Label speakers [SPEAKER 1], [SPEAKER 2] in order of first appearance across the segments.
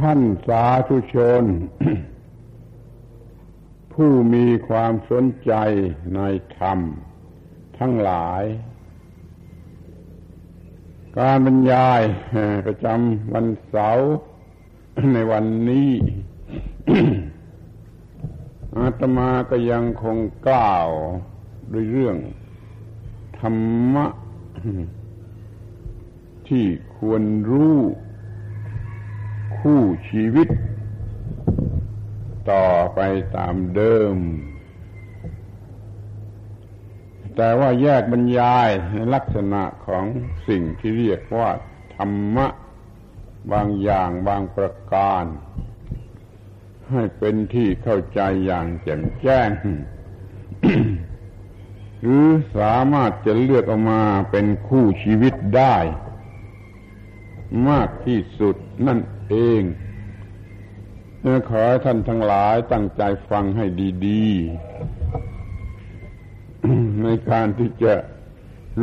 [SPEAKER 1] ท่านสาธุชน ผู้มีความสนใจในธรรม ทั้งหลาย การบรรยายประจำวันเสาร์ในวันนี้ อาตมาก็ยังคงกล่าวด้วยเรื่อง ธรรมะ ที่ควรรู้ คู่ชีวิต ต่อไปตามเดิม แต่ว่าแยกบรรยายในลักษณะของสิ่งที่เรียกว่า ธรรมะ บางอย่างบางประการ ให้เป็นที่เข้าใจอย่างแจ่มแจ้ง หรือสามารถจะเลือกออกมาเป็นคู่ชีวิตได้มากที่สุดนั่น เองขอให้ท่านทั้งหลายตั้งใจฟังให้ดีๆ ในการที่จะ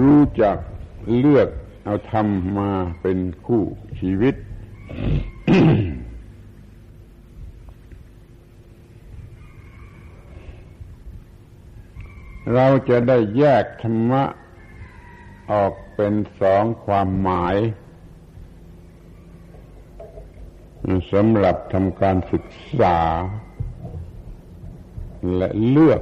[SPEAKER 1] รู้จักเลือกเอาธรรมมาเป็นคู่ชีวิต เราจะได้แยกธรรมะออกเป็นสองความหมาย สำหรับทำการศึกษา และเลือก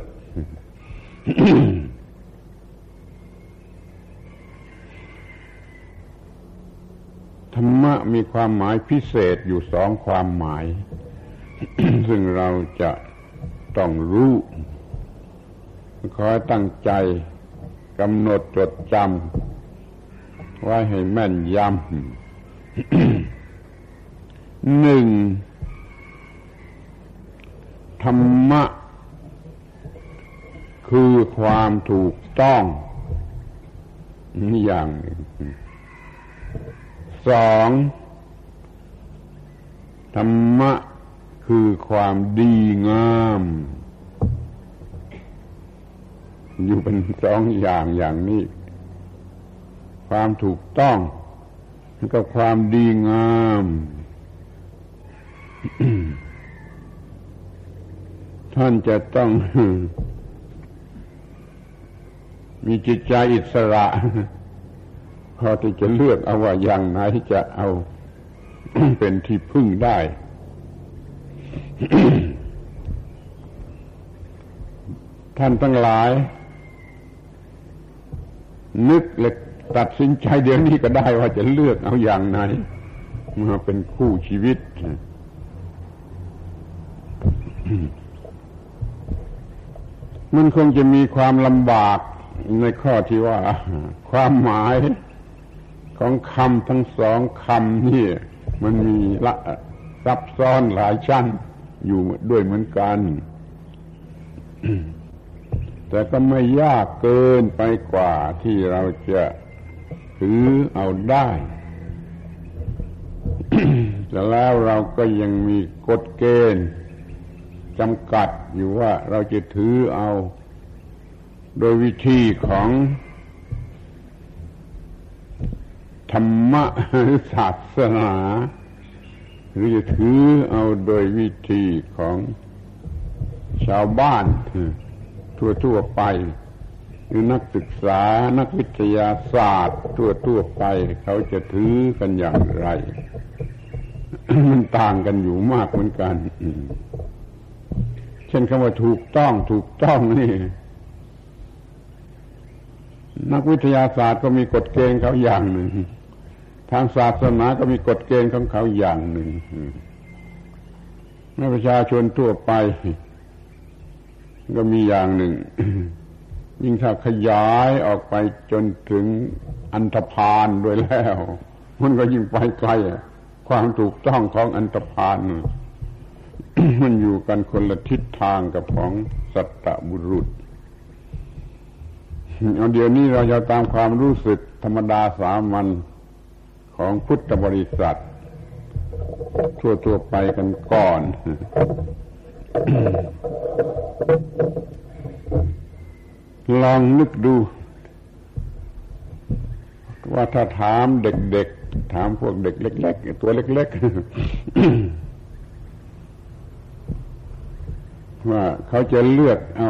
[SPEAKER 1] ธรรมะมีความหมายพิเศษอยู่สองความหมาย ซึ่งเราจะต้องรู้ขอตั้งใจกำหนดจดจำไว้ให้แม่นยำ หนึ่งธรรมะ คือความถูกต้องอย่างหนึ่งสองธรรมะคือความดีงาม อยู่เป็นสองอย่างอย่างนี้ ความถูกต้องกับความดีงาม ท่านจะต้องมีจิตใจอิสระพอที่จะเลือกเอาว่าอย่างไหนจะเอาเป็นที่พึ่งได้ ท่านทั้งหลาย นึกเล็กตัดสินใจเดี๋ยวนี้ก็ได้ว่าจะเลือกเอาอย่างไหนมาเป็นคู่ชีวิต มันคงจะมีความลำบากในข้อที่ว่า ความหมายของคำทั้งสองคำนี่ มันมีละซับซ้อนหลายชั้นอยู่ด้วยเหมือนกัน แต่ก็ไม่ยากเกินไปกว่าที่เราจะถือเอาได้ แต่แล้วเราก็ยังมีกฎเกณฑ์ จำกัดอยู่ว่าเราจะถือเอา โดยวิธีของธรรมะศาสนา หรือจะถือเอาโดยวิธีของชาวบ้านทั่วๆไป หรือนักศึกษานักวิทยาศาสตร์ ทั่วๆไป เขาจะถือกันอย่างไร มันต่างกันอยู่มากเหมือนกัน เช่นคำว่าถูกต้องถูกต้องนี่ นักวิทยาศาสตร์ก็มีกฎเกณฑ์เขาอย่างหนึ่ง ทางศาสนาก็มีกฎเกณฑ์ของเขาอย่างหนึ่งแม่ประชาชนทั่วไป ก็มีอย่างหนึ่ง ยิ่งถ้าขยายออกไปจนถึงอันธพาลด้วยแล้ว มันก็ยิ่งไปไกลความถูกต้องของอันธพาล มันอยู่กันคนละทิศทางกับของสัตตบุรุษเอาเดี๋ยวนี้เราจะตามความรู้สึกธรรมดาสามัญของพุทธบริษัท ทั่วๆไปกันก่อน ลองนึกดู ว่าถ้าถามเด็กๆ ถามพวกเด็กเล็กๆ ตัวเล็กๆ ว่า เขาจะเลือกเอา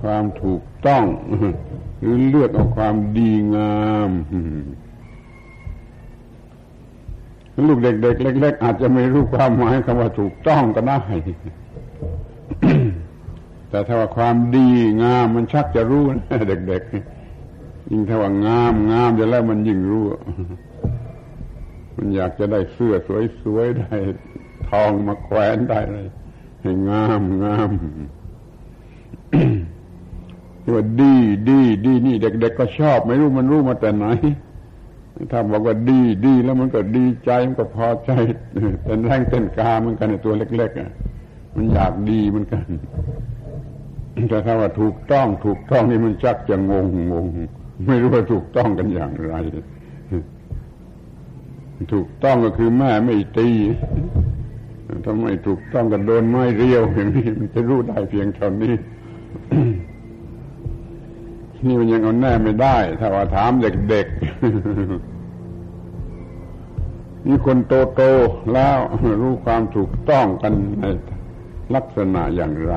[SPEAKER 1] ความถูกต้อง หรือเลือกเอาความดีงามลูกเด็กๆเล็กๆอาจจะไม่รู้ความหมายคำว่าถูกต้องก็ได้ แต่ถ้าว่าความดีงามมันชักจะรู้นะเด็กๆยิ่งถ้าว่างามงามจะแล้วมันยิ่งรู้ มันอยากจะได้เสื้อสวยๆได้ ทองมาแขวนได้เลย งามงามที่ว่าดีดีดีนี่เด็ก ๆ ก็ชอบ ไม่รู้มันรู้มาแต่ไหนถ้าบอกว่าดีดีแล้วมันก็ดีใจมันก็พอใจเต้นแรงเต้นกาเหมือนกันในตัวเล็กๆอะมันอยากดีเหมือนกันแต่ถ้าว่าถูกต้องถูกต้องนี่มันชักจะงงงงไม่รู้ว่าถูกต้องกันอย่างไร ถูกต้องก็คือแม่ไม่ตี ทำไมถูกต้องก็โดนไม้เรียวอย่างนี้มันจะรู้ได้เพียงเท่านี้ นี่มันยังเอาแน่ไม่ได้ ถ้าว่าถามเด็กๆนี่คนโตๆแล้วรู้ความถูกต้องกันในลักษณะอย่างไร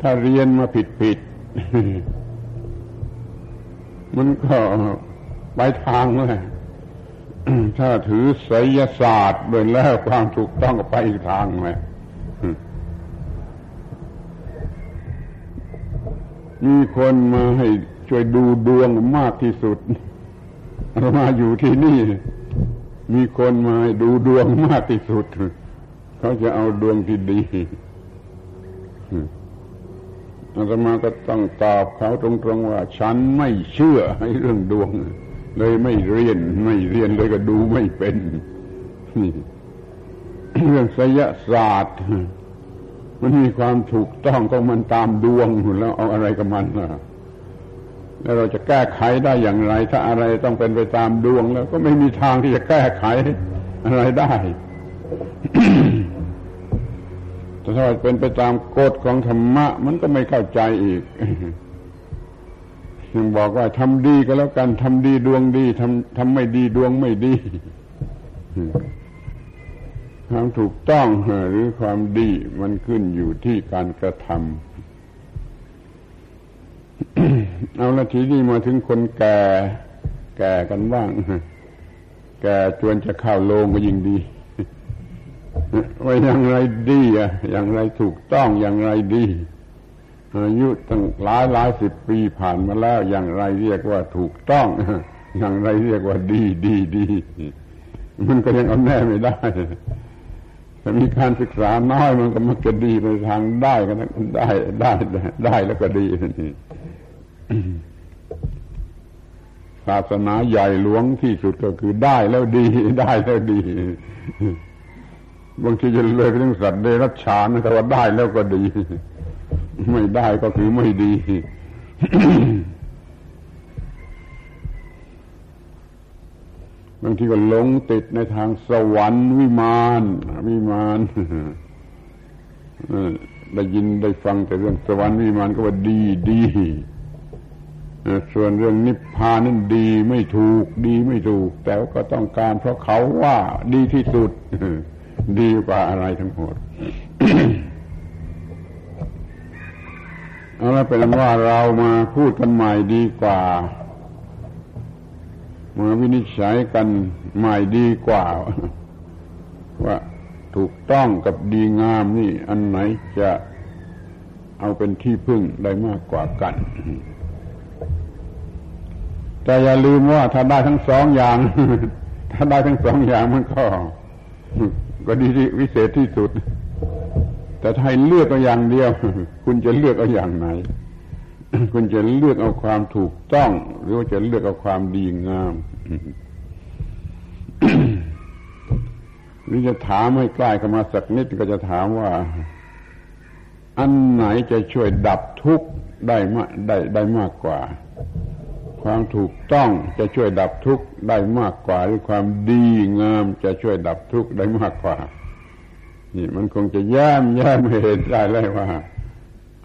[SPEAKER 1] ถ้าเรียนมาผิดๆมันก็ไปทางเลย ถ้าถือไสยศาสตร์โดยแล้วความถูกต้องก็ไปอีกทางเลยมีคนมาให้ช่วยดูดวงมากที่สุดเรามาอยู่ที่นี่ มีคนมาให้ดูดวงมากที่สุด เขาจะเอาดวงที่ดีอาตมาก็ต้องตอบเขาตรงๆว่า ฉันไม่เชื่อให้เรื่องดวง เลยไม่เรียน ไม่เรียนเลยก็ดูไม่เป็นนี่เรื่องไสยศาสตร์ มันมีความถูกต้องของมันตามดวงแล้วเอาอะไรกับมันล่ะแล้วเราจะแก้ไขได้อย่างไร ถ้าอะไรต้องเป็นไปตามดวงแล้ว ก็ไม่มีทางที่จะแก้ไขอะไรได้แต่ถ้าเป็นไปตามกฎของธรรมะ มันก็ไม่เข้าใจอีก ยังบอกว่าทำดีก็แล้วกันทำดีดวงดีทำทำไม่ดีดวงไม่ดีความถูกต้องหรือความดีมันขึ้นอยู่ที่การกระทำเอาละทีนี้มาถึงคนแก่ แก่กันบ้าง แก่จวนจะเข้าโลงก็ยิ่งดีว่าอย่างไรดีอะอย่างไรถูกต้องอย่างไรดี อายุตั้งหลายหลายสิบปีผ่านมาแล้ว อย่างไรเรียกว่าถูกต้อง อย่างไรเรียกว่าดีดีดีมันก็ยังเอาแน่ไม่ได้ถ้ามีการศึกษาน้อยมันก็มักจะดีในทางได้กันได้ได้ได้แล้วก็ดีนี่ศาสนาใหญ่หลวงที่สุดก็คือได้แล้วดีได้แล้วดีบางทีจะเลยไปถึงสัตว์เดรัจฉานแต่ว่าได้แล้วก็ดี ไม่ได้ก็คือไม่ดีบางทีก็หลงติดในทางสวรรค์วิมานวิมานได้ยินได้ฟังแต่เรื่องสวรรค์วิมานก็ว่าดีดีส่วนเรื่องนิพพานนั้นดีไม่ถูก ดีไม่ถูก แต่ก็ต้องการเพราะเขาว่าดีที่สุด ดีกว่าอะไรทั้งหมด เอาละเป็นว่าเรามาพูดกันใหม่ดีกว่ามาวินิจฉัยกันใหม่ดีกว่า ว่าถูกต้องกับดีงามนี่ อันไหนจะเอาเป็นที่พึ่งได้มากกว่ากัน แต่อย่าลืมว่าถ้าได้ทั้งสองอย่าง ถ้าได้ทั้งสองอย่างมันก็ ก็ดีที่วิเศษที่สุด แต่ถ้าให้เลือกเอาอย่างเดียว คุณจะเลือกเอาอย่างไหน คุณจะเลือกเอาความถูกต้อง หรือว่าจะเลือกเอาความดีงามหรือจะถามให้ใกล้เข้ามาสักนิดก็จะถามว่า อันไหนจะช่วยดับทุกข์ได้มากได้ได้มากกว่า ความถูกต้องจะช่วยดับทุกข์ได้มากกว่า หรือความดีงามจะช่วยดับทุกข์ได้มากกว่า นี่มันคงจะแย้มแย้มเห็นได้เลยว่า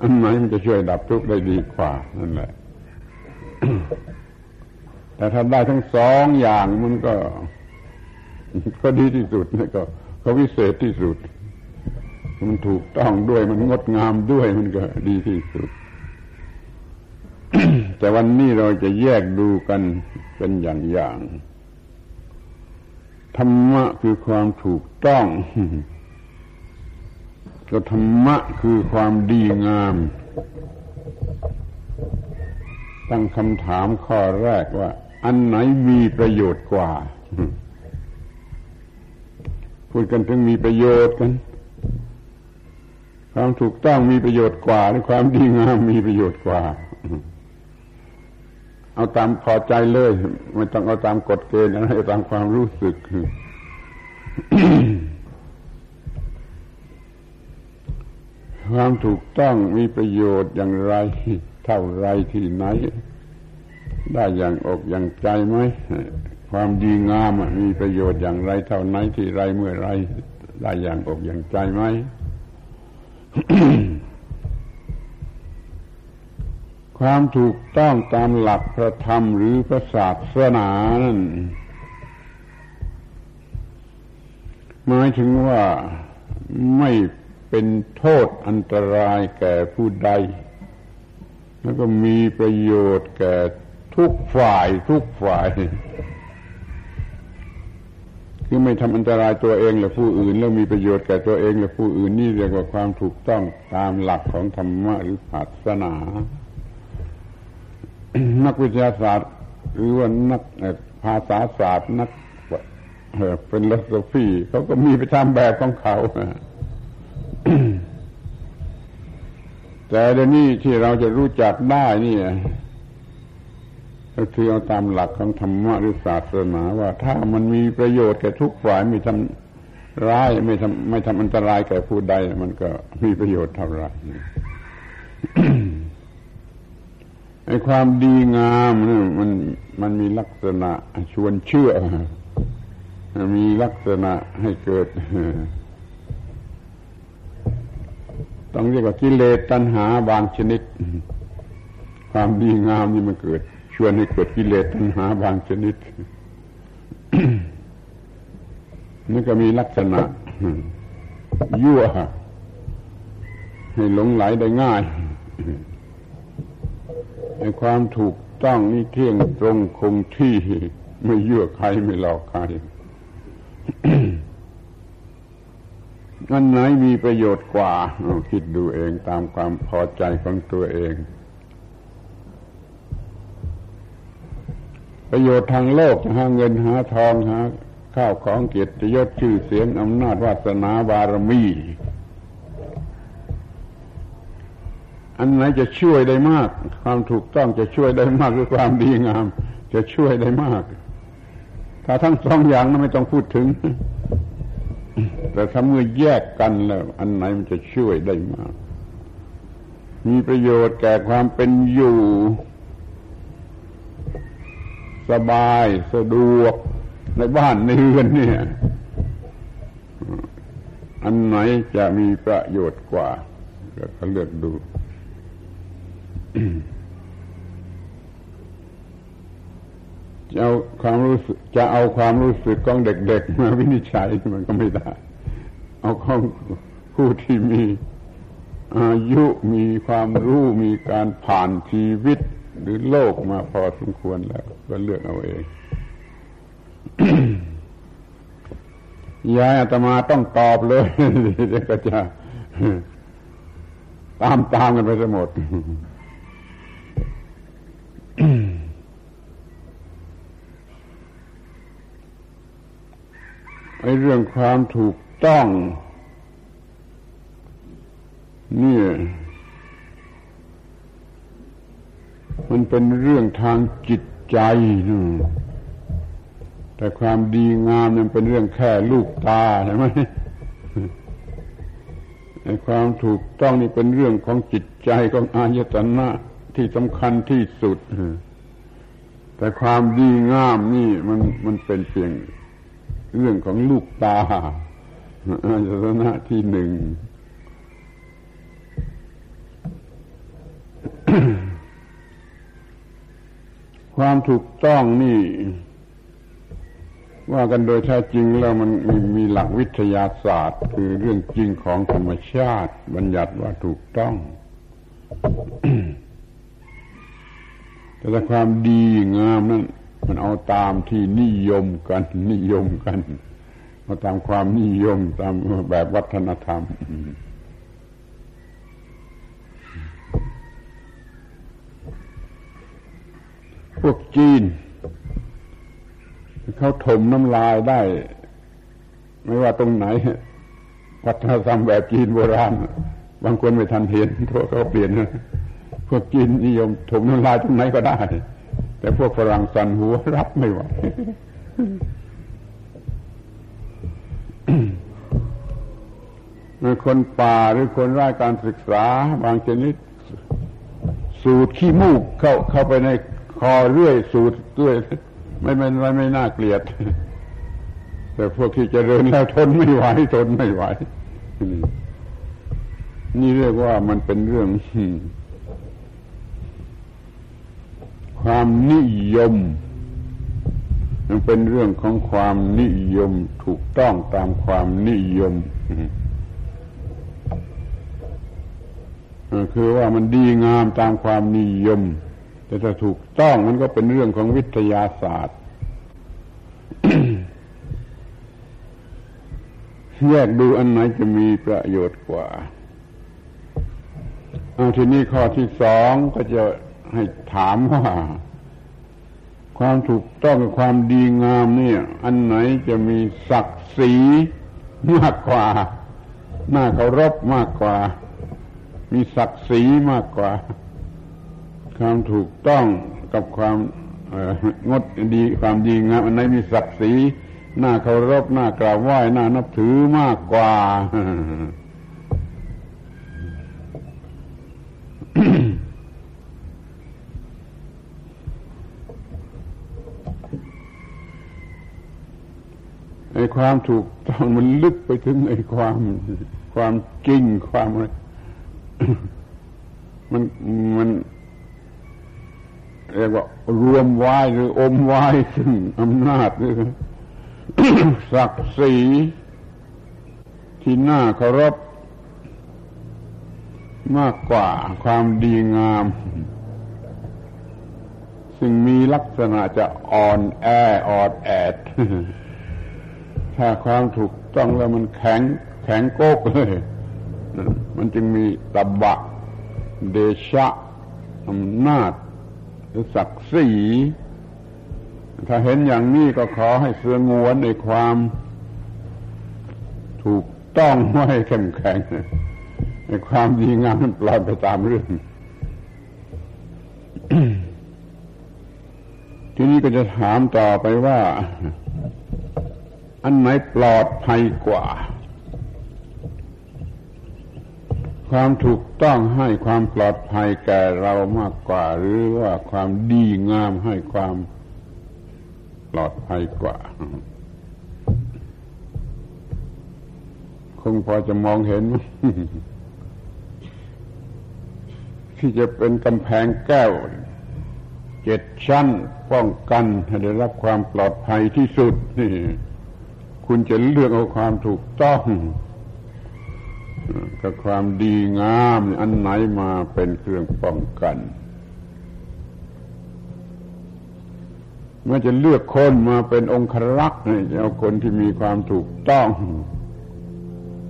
[SPEAKER 1] อันไหนมันจะช่วยดับทุกข์ได้ดีกว่านั่นแหละแต่ถ้าได้ทั้งสองอย่างมันก็ ก็ดีที่สุดก็ก็เขาวิเศษที่สุด มันถูกต้องด้วยมันงดงามด้วยมันก็ดีที่สุด แต่วันนี้เราจะแยกดูกันเป็นอย่างอย่างธรรมะคือความถูกต้อง ก็ธรรมะคือความดีงาม ตั้งคำถามข้อแรกว่า อันไหนมีประโยชน์กว่า พูดกันถึงมีประโยชน์กัน ความถูกต้องมีประโยชน์กว่าหรือความดีงามมีประโยชน์กว่า เอาตามพอใจเลย ไม่ต้องเอาตามกฎเกณฑ์อะไรเอาตามความรู้สึก ความถูกต้องมีประโยชน์อย่างไร เท่าไรที่ไหน ได้อย่างอกอย่างใจไหมความดีงามมีประโยชน์อย่างไร เท่าไหนที่ไรเมื่อไร ได้อย่างอกอย่างใจไหมความถูกต้องตามหลักพระธรรมหรือพระศาสนานั่นหมายถึงว่าไม่ เป็นโทษอันตรายแก่ผู้ใด แล้วก็มีประโยชน์แก่ทุกฝ่ายทุกฝ่าย คือไม่ทำอันตรายตัวเองและผู้อื่น แล้วมีประโยชน์แก่ตัวเองและผู้อื่นนี่เรียกว่าความถูกต้องตามหลักของธรรมะหรือศาสนา นักวิทยาศาสตร์ หรือว่านักภาษาศาสตร์นักเป็นลัสฟีเขาก็มีไปตามแบบของเขา แต่เดี๋ยวนี้ที่เราจะรู้จักได้นี่ก็คือเอาตามหลักของธรรมะหรือศาสนาว่าถ้ามันมีประโยชน์แก่ทุกฝ่ายไม่ทำร้ายไม่ทำไม่ทำอันตรายแก่ผู้ใด มันก็มีประโยชน์เท่าไหร่ไอ้ความดีงามนี่มันมันมีลักษณะชวนเชื่อ มีลักษณะให้เกิด ต้องเรียกว่ากิเลสตัณหาบางชนิด ความดีงามนี่มันเกิด ชวนให้เกิดกิเลสตัณหาบางชนิดนี่ก็มีลักษณะยั่วให้หลงไหลได้ง่ายในความถูกต้องนี่เที่ยงตรงคงที่ ไม่ยั่วใครไม่หลอกใคร อันไหนมีประโยชน์กว่าคิดดูเองตามความพอใจของตัวเอง ประโยชน์ทางโลกหาเงินหาทองหาข้าวของเกียรติยศชื่อเสียงอำนาจวาสนาบารมี อันไหนจะช่วยได้มาก ความถูกต้องจะช่วยได้มากหรือความดีงาม จะช่วยได้มาก ถ้าทั้งสองอย่างนั้นไม่ต้องพูดถึง แต่ถ้าเมื่อแยกกันแล้ว อันไหนมันจะช่วยได้มาก มีประโยชน์แก่ความเป็นอยู่ สบายสะดวกในบ้านในเรือนเนี่ย อันไหนจะมีประโยชน์กว่าก็เลือกดู จะเอาความรู้สึกจะเอาความรู้สึกของเด็กๆมาวินิจฉัยมันก็ไม่ได้ เอาของผู้ที่มีอายุมีความรู้มีการผ่านชีวิต หรือโลกมาพอสมควรแล้ว ก็เลือกเอาเองยายอาตมาต้องตอบเลยเดี๋ยวก็จะตามตามกันไปทั้งหมด ไอ้เรื่องความถูกต้องนี่มันเป็นเรื่องทางจิตใจนะแต่ความดีงามมันเป็นเรื่องแค่ลูกตาใช่ไหมไอ้ความถูกต้องนี่เป็นเรื่องของจิตใจของอายตนะที่สำคัญที่สุดแต่ความดีงามนี่มันมันเป็นเพียง เรื่องของลูกตาอาสนะที่หนึ่งความถูกต้องนี่ ว่ากันโดยแท้จริงแล้วมันมีมีหลักวิทยาศาสตร์ คือเรื่องจริงของธรรมชาติ บัญญัติว่าถูกต้อง แต่ความดีงามนั้น มันเอาตามที่นิยมกัน นิยมกันเอาตามความนิยมตามแบบวัฒนธรรมพวกจีน เขาถมน้ำลายได้ ไม่ว่าตรงไหน วัฒนธรรมแบบจีนโบราณ บางคนไม่ทันเห็นเพราะเขาเปลี่ยน พวกจีนนิยมถมน้ำลายตรงไหนก็ได้ แต่พวกฝรั่งสันหัวรับไม่ไหวคนป่าหรือคนไร้การศึกษา บางชนิด สูดขี้มูกเข้าเข้าไปในคอเรื่อยสูดด้วยไม่ไม่ไม่ไม่น่าเกลียด แต่พวกที่เจริญแล้วทนไม่ไหวทนไม่ไหวนี่เรียกว่ามันเป็นเรื่อง ความนิยม มันเป็นเรื่องของความนิยมถูกต้องตามความนิยมคือว่ามันดีงามตามความนิยม แต่ถ้าถูกต้องมันก็เป็นเรื่องของวิทยาศาสตร์ แยกดูอันไหนจะมีประโยชน์กว่าเอาทีนี้ข้อที่สองก็จะ ให้ถามว่า ความถูกต้องกับความดีงามเนี่ย อันไหนจะมีศักดิ์ศรีมากกว่าน่าเคารพมากกว่า มีศักดิ์ศรีมากกว่า ความถูกต้องกับความงดดีความดีงามอันไหนมีศักดิ์ศรีน่าเคารพน่ากราบไหว้น่านับถือมากกว่า ความถูกต้องมันลึกไปถึงไอ้ความความจริงความอะไรมันมันเรียกว่ารวมไว้หรืออมไว้ซึ่งอำนาจหรือศักดิ์ศรีที่น่าเคารพมากกว่าความดีงาม ซึ่งมีลักษณะจะอ่อนแออ่อดแอด ถ้าความถูกต้องแล้วมันแข็งแข็งโก๊กเลย มันจึงมีตบะ เดชะอำนาจหรือศักดิ์ศรีถ้าเห็นอย่างนี้ก็ขอให้เสืองวนในความถูกต้องไว้เข้มแข็งในความดีงามมันปล่อยไปตามเรื่อง ทีนี้ก็จะถามต่อไปว่า อันไหนปลอดภัยกว่า ความถูกต้องให้ความปลอดภัยแก่เรามากกว่า หรือว่าความดีงามให้ความปลอดภัยกว่า คงพอจะมองเห็น ที่จะเป็นกำแพงแก้วเจ็ดชั้นป้องกันให้ได้รับความปลอดภัยที่สุดนี่ คุณจะเลือกเอาความถูกต้องกับความดีงามอันไหนมาเป็นเครื่องป้องกัน เมื่อจะเลือกคนมาเป็นองครักษ์จะเอาคนที่มีความถูกต้อง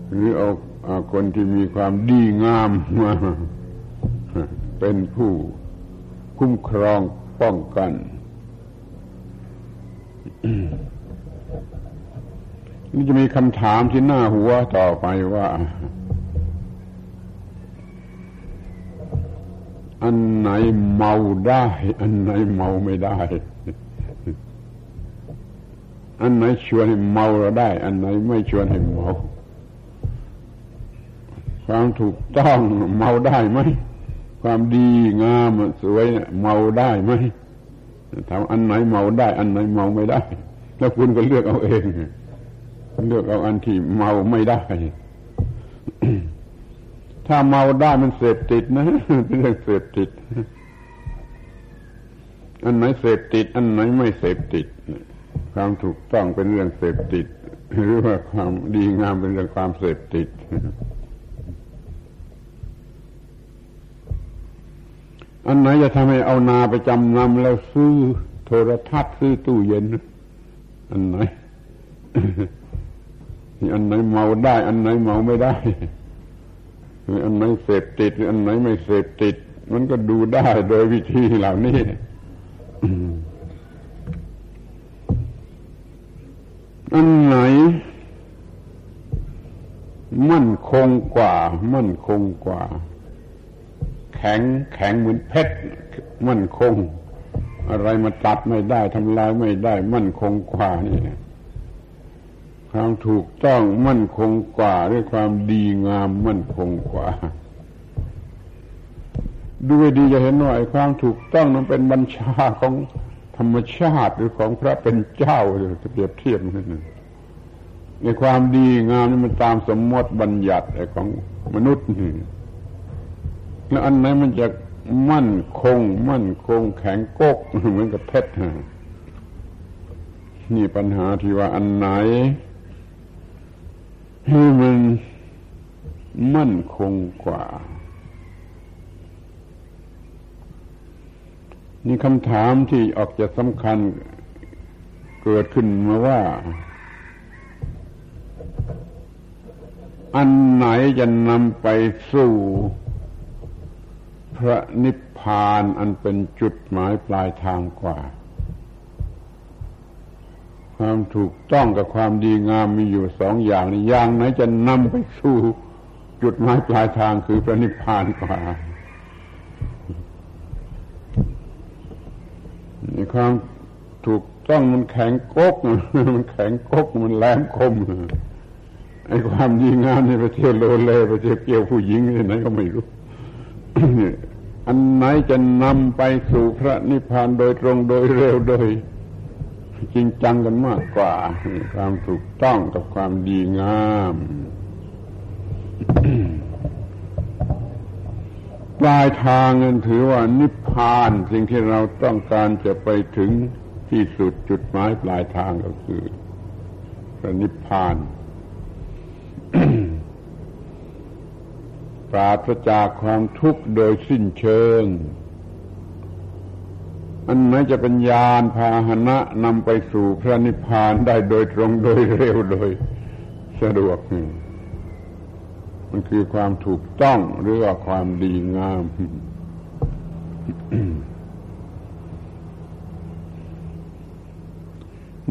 [SPEAKER 1] หรือเอาคนที่มีความดีงามมาเป็นผู้คุ้มครองป้องกัน นี่จะมีคำถามที่หน้าหัวต่อไปว่า อันไหนเมาได้ อันไหนเมาไม่ได้ อันไหนชวนให้เมาเราได้ อันไหนไม่ชวนให้เมาความถูกต้องเมาได้ไหมความดีงามสวยเมาได้ไหมถามอันไหนเมาได้ อันไหนเมาไม่ได้ แล้วคุณก็เลือกเอาเอง เลือกเอาอันที่เมาไม่ได้ ถ้าเมาได้มันเสพติดนะเป็นเรื่องเสพติด อันไหนเสพติด อันไหนไม่เสพติด ความถูกต้องเป็นเรื่องเสพติด หรือว่าความดีงามเป็นเรื่องความเสพติดอันไหนจะทำให้เอานาไปจำนำแล้วซื้อโทรทัศน์ซื้อตู้เย็น อันไหน อันไหนเมาได้ อันไหนเมาไม่ได้อันไหนเสพติดอันไหนไม่เสพติด มันก็ดูได้โดยวิธีเหล่านี้อันไหน มั่นคงกว่า มั่นคงกว่า แข็งแข็งเหมือนเพชรมั่นคง อะไรมาตัดไม่ได้ทำลายไม่ได้ มั่นคงกว่านี่ ความถูกต้องมั่นคงกว่าด้วยความดีงามมั่นคงกว่า ดูดีจะเห็นว่าไอ้ความถูกต้องนั้นเป็นบัญชาของธรรมชาติหรือของพระเป็นเจ้าจะเปรียบเทียบนั่นในความดีงามนี่มันตามสมมติบัญญัติของมนุษย์นี่แล้วอันไหนมันจะมั่นคง มั่นคงแข็งกกเหมือนกับเพชรนี่ปัญหาที่ว่าอันไหน ให้มันมั่นคงกว่า นี่คำถามที่ออกจะสำคัญเกิดขึ้นมาว่า อันไหนจะนำไปสู่พระนิพพานอันเป็นจุดหมายปลายทางกว่า ความถูกต้องกับความดีงามมีอยู่สองอย่างนี้อย่างไหนจะนำไปสู่จุดหมายปลายทางคือพระนิพพานกว่าความถูกต้องมันแข็งกกมันแข็งกกมันแหลมคมไอ้ความดีงามนี่ไปเที่ยวโลเลไปเที่ยวเกี่ยวผู้หญิงที่ไหนก็ไม่รู้อันไหนจะนำไปสู่พระนิพพานโดยตรงโดยเร็วโดย จริงจังกันมากกว่า ความถูกต้องกับความดีงามปลายทางนั้นถือว่านิพพาน สิ่งที่เราต้องการจะไปถึงที่สุดจุดหมายปลายทางก็คือพระนิพพานปราศจากความทุกข์โดยสิ้นเชิง อันไหนจะเป็นญาณพาหนะนำไปสู่พระนิพพานได้โดยตรงโดยเร็วโดยสะดวกมันคือความถูกต้องหรือว่าความดีงาม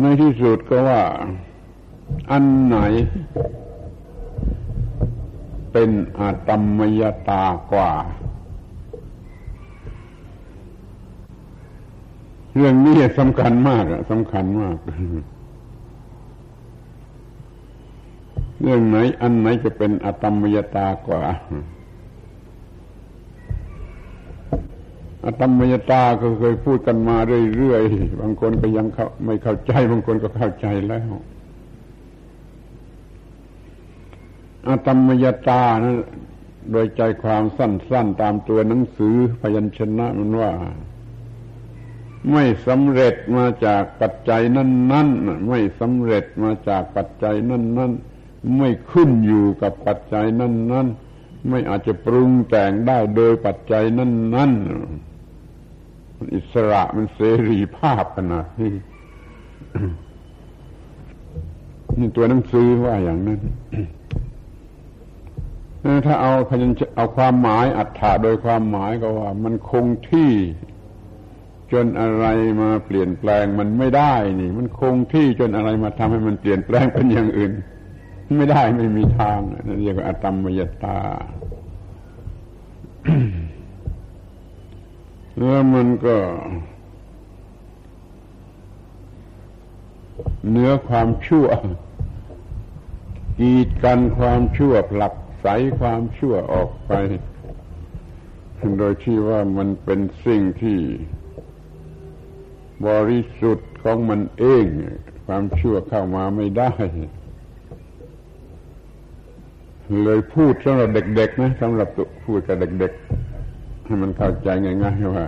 [SPEAKER 1] ในที่สุดก็ว่า อันไหน เป็นอาตมมยตากว่า เรื่องนี้สำคัญมากสำคัญมาก เรื่องไหน อันไหนจะเป็นอตมยตากว่า อตมยตาก็เคยพูดกันมาเรื่อยๆ บางคนก็ยังไม่เข้าใจ บางคนก็เข้าใจแล้วอตมยตานะโดยใจความสั้นๆ ตามตัวหนังสือพยัญชนะมันว่า ไม่สำเร็จมาจากปัจจัยนั้น ๆ ไม่สำเร็จมาจากปัจจัยนั้น ๆ ไม่ขึ้นอยู่กับปัจจัยนั้น ๆ ไม่อาจจะปรุงแต่งได้โดยปัจจัยนั้น ๆ อิสระมันเสรีภาพขนาดนี้นี่ตัวหนังสือว่าอย่างนั้นถ้าเอาพยัญชเอาความหมายอัตถะโดยความหมายก็ว่า มันคงที่ จนอะไรมาเปลี่ยนแปลงมันไม่ได้นี่ มันคงที่จนอะไรมาทำให้มันเปลี่ยนแปลงเป็นอย่างอื่น ไม่ได้ไม่มีทางนั่นเรียกว่าอตมมยตาแล้วมันก็เนื้อความชั่วกีดกันความชั่วผลักใสความชั่วออกไป โดยที่ว่ามันเป็นสิ่งที่ บริสุทธิ์ของมันเอง ความชั่วเข้ามาไม่ได้ เลยพูดสำหรับเด็กๆนะสำหรับพูดกับเด็กๆให้มันเข้าใจง่ายๆว่า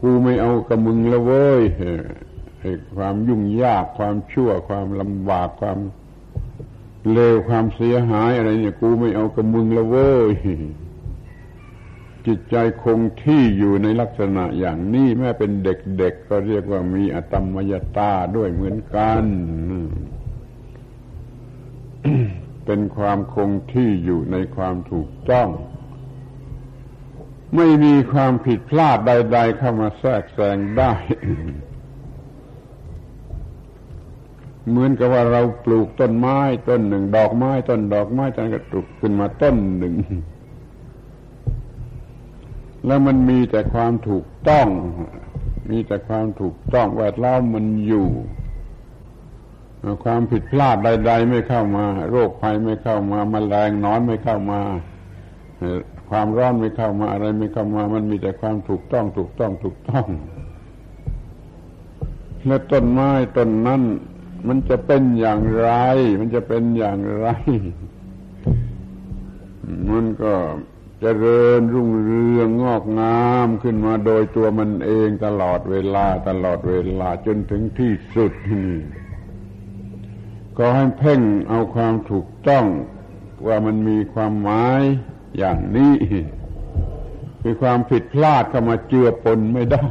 [SPEAKER 1] กูไม่เอากับมึงแล้วเว้ยความยุ่งยากความชั่ว ความลำบากความเลวความเสียหายอะไรเนี่ย กูไม่เอากับมึงแล้วเว้ย จิตใจคงที่อยู่ในลักษณะอย่างนี้แม้เป็นเด็กๆก็เรียกว่ามีอตมมยตาด้วยเหมือนกัน เป็นความคงที่อยู่ในความถูกต้อง ไม่มีความผิดพลาดใด ๆ เข้ามาแทรกแซงได้ เหมือนกับว่าเราปลูกต้นไม้ต้นหนึ่ง ดอกไม้ต้นดอกไม้ต้นกระตุกขึ้นมาต้นหนึ่ง แล้วมันมีแต่ความถูกต้อง มีแต่ความถูกต้องแวดล้อมมันอยู่ ความผิดพลาดใด ๆ ไม่เข้ามา โรคภัยไม่เข้ามามาแมลงนอนไม่เข้ามาความร้อนไม่เข้ามาอะไรไม่เข้ามา มันมีแต่ความถูกต้อง ถูกต้องถูกต้องและต้นไม้ต้นนั้น มันจะเป็นอย่างไร มันจะเป็นอย่างไร มันก็ เจริญรุ่งเรืองงอกงามขึ้นมาโดยตัวมันเองตลอดเวลาตลอดเวลาจนถึงที่สุดก็ให้เพ่งเอาความถูกต้องว่ามันมีความหมายอย่างนี้คือความผิดพลาดเข้ามาเจือปนไม่ได้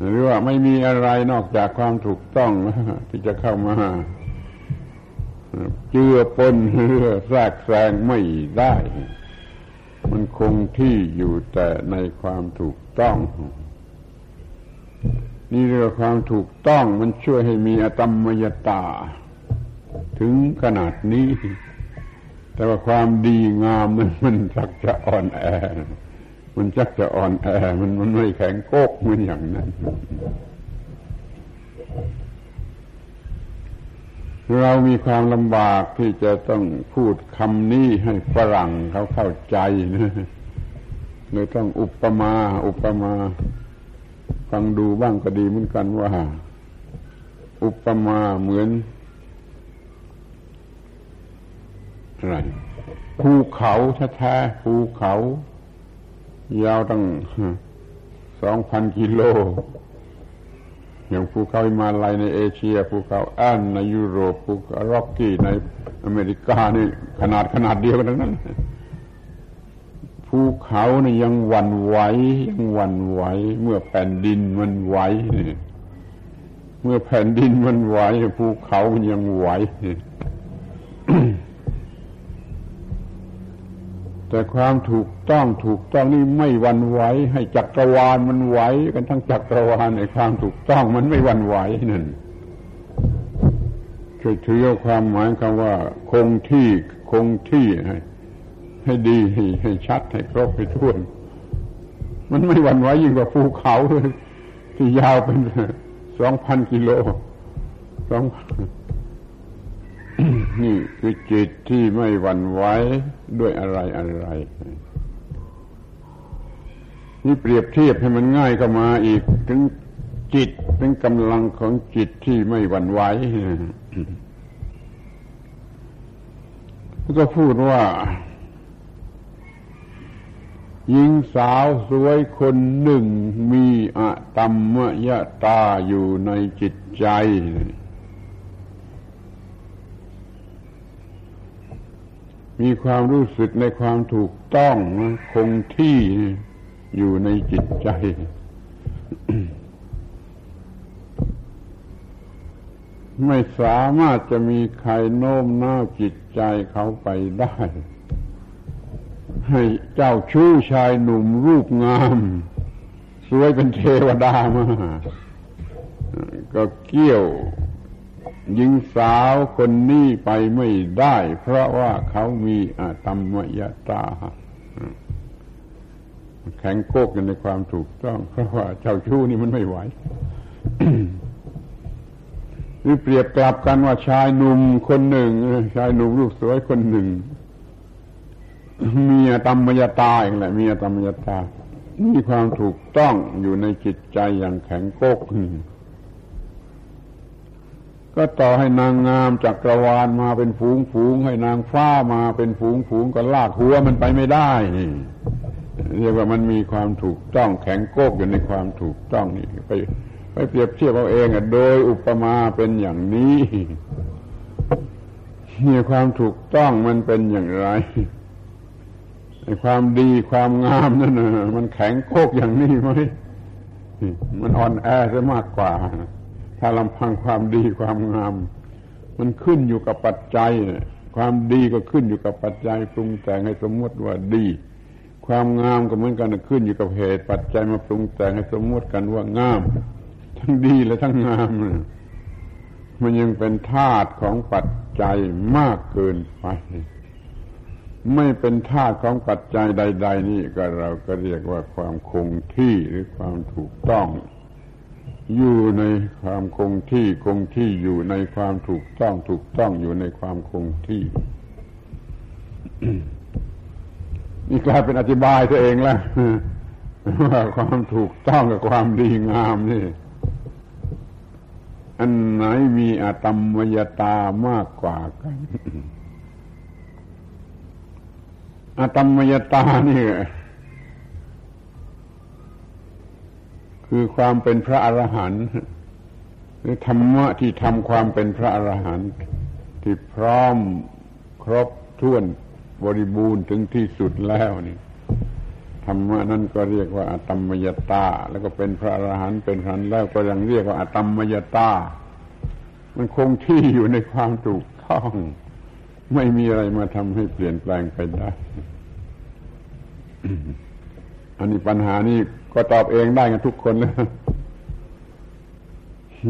[SPEAKER 1] หรือว่าไม่มีอะไรนอกจากความถูกต้องที่จะเข้ามาเจือปนหรือแทรกแซงไม่ได้ มันคงที่อยู่แต่ในความถูกต้อง นี่เรื่องความถูกต้องมันช่วยให้มีอตมมยตา ถึงขนาดนี้ แต่ว่าความดีงามมันมันจักจะอ่อนแอ มันจักจะอ่อนแอ มันมันไม่แข็งโกกเหมือนอย่างนั้น เรามีความลำบากที่จะต้องพูดคำนี้ให้ฝรั่งเขาเข้าใจนะเลยต้องอุปมา อุปมา ฟังดูบ้างก็ดีเหมือนกันว่า อุปมาเหมือนอะไรภูเขาแท้ๆภูเขา ยาวตั้งสองพันกิโล อย่างภูเขาอิมาลัยในเอเชียภูเขาแอนในยุโรปภูเขาร็อกกี้ในอเมริกานี่ขนาดขนาดเดียวกันทั้งนั้นภูเขานี่ยังหวั่นไหวยังหวั่นไหวเมื่อแผ่นดินมันไหวเมื่อแผ่นดินมันไหวภูเขามันยังไหว แต่ความถูกต้องถูกต้องนี่ไม่วันไหว ให้จักรวาลมันไหวกันทั้งจักรวาลในความถูกต้องมันไม่วันไหวนั่นช่วยถือความหมายคำว่า คงที่คงที่ให้ให้ดีให้ให้ชัดให้ครบให้ท้วน มันไม่วันไหวยิ่งกว่าภูเขาที่ยาวเป็นสองพันกิโลสอง นี่คือจิตที่ไม่หวั่นไหวด้วยอะไรอะไรนี่เปรียบเทียบให้มันง่ายเข้ามาอีก ถึงจิตถึงกำลังของจิตที่ไม่หวั่นไหวก็พูดว่าหญิงสาวสวยคนหนึ่งมีอะตัมมยตาอยู่ในจิตใจ มีความรู้สึกในความถูกต้องคงที่อยู่ในจิตใจ ไม่สามารถจะมีใครโน้มน้าวจิตใจเขาไปได้ ให้เจ้าชู้ชายหนุ่มรูปงาม สวยเป็นเทวดามาก็เกี่ยว หญิงสาวคนนี้ไปไม่ได้ เพราะว่าเขามีอาตมยตา แข็งโกกกันในความถูกต้อง เพราะว่าเจ้าชู้นี่มันไม่ไหวหรือเปรียบกลับกันว่าชายหนุ่มคนหนึ่ง ชายหนุ่มรูปสวยคนหนึ่ง มีอตมมยตาเองแหละมีอตมมยตามีความถูกต้องอยู่ในจิตใจอย่างแข็งโกก ก็ต่อให้นางงามจากกรวาลมาเป็นฝูงฝูง ให้นางฟ้ามาเป็นฝูงฝูงก็ลากหัวมันไปไม่ได้นี่เรียกว่ามันมีความถูกต้องแข็งโกกอยู่ในความถูกต้องนี่ไปไปเปรียบเทียบเอาเองอะโดยอุปมาเป็นอย่างนี้นี่ความถูกต้องมันเป็นอย่างไรความดีความงามนั่นนะมันแข็งโคกอย่างนี้ไหมมันอ่อนแอซะมากกว่า ถ้าลำพังความดีความงาม มันขึ้นอยู่กับปัจจัย ความดีก็ขึ้นอยู่กับปัจจัยปรุงแต่งให้สมมติว่าดี ความงามก็เหมือนกันขึ้นอยู่กับเหตุ ปัจจัยมาปรุงแต่งให้สมมติกันว่างาม ทั้งดีและทั้งงามมันยังเป็นธาตุของปัจจัยมากเกินไป ไม่เป็นธาตุของปัจจัยใด ๆ นี่ก็เราก็เรียกว่าความคงที่หรือความถูกต้อง อยู่ในความคงที่คงที่อยู่ในความถูกต้องถูกต้องอยู่ในความคงที่นี่กลายเป็นอธิบายตัวเองแล้วว่าความถูกต้องกับความดีงามนี่ อันไหนมีอตมมยตามากกว่ากันอตมมยตานี่ คือความเป็นพระอรหันต์หรือธรรมะที่ทำความเป็นพระอรหันต์ที่พร้อมครบถ้วนบริบูรณ์ถึงที่สุดแล้วนี่ธรรมะนั่นก็เรียกว่าอตมมยตา แล้วก็เป็นพระอรหันต์เป็นหันแล้วก็ยังเรียกว่าอตมมยตา มันคงที่อยู่ในความถูกต้อง ไม่มีอะไรมาทำให้เปลี่ยนแปลงไปได้ อันนี้ปัญหานี้ก็ตอบเองได้กันทุกคนเลย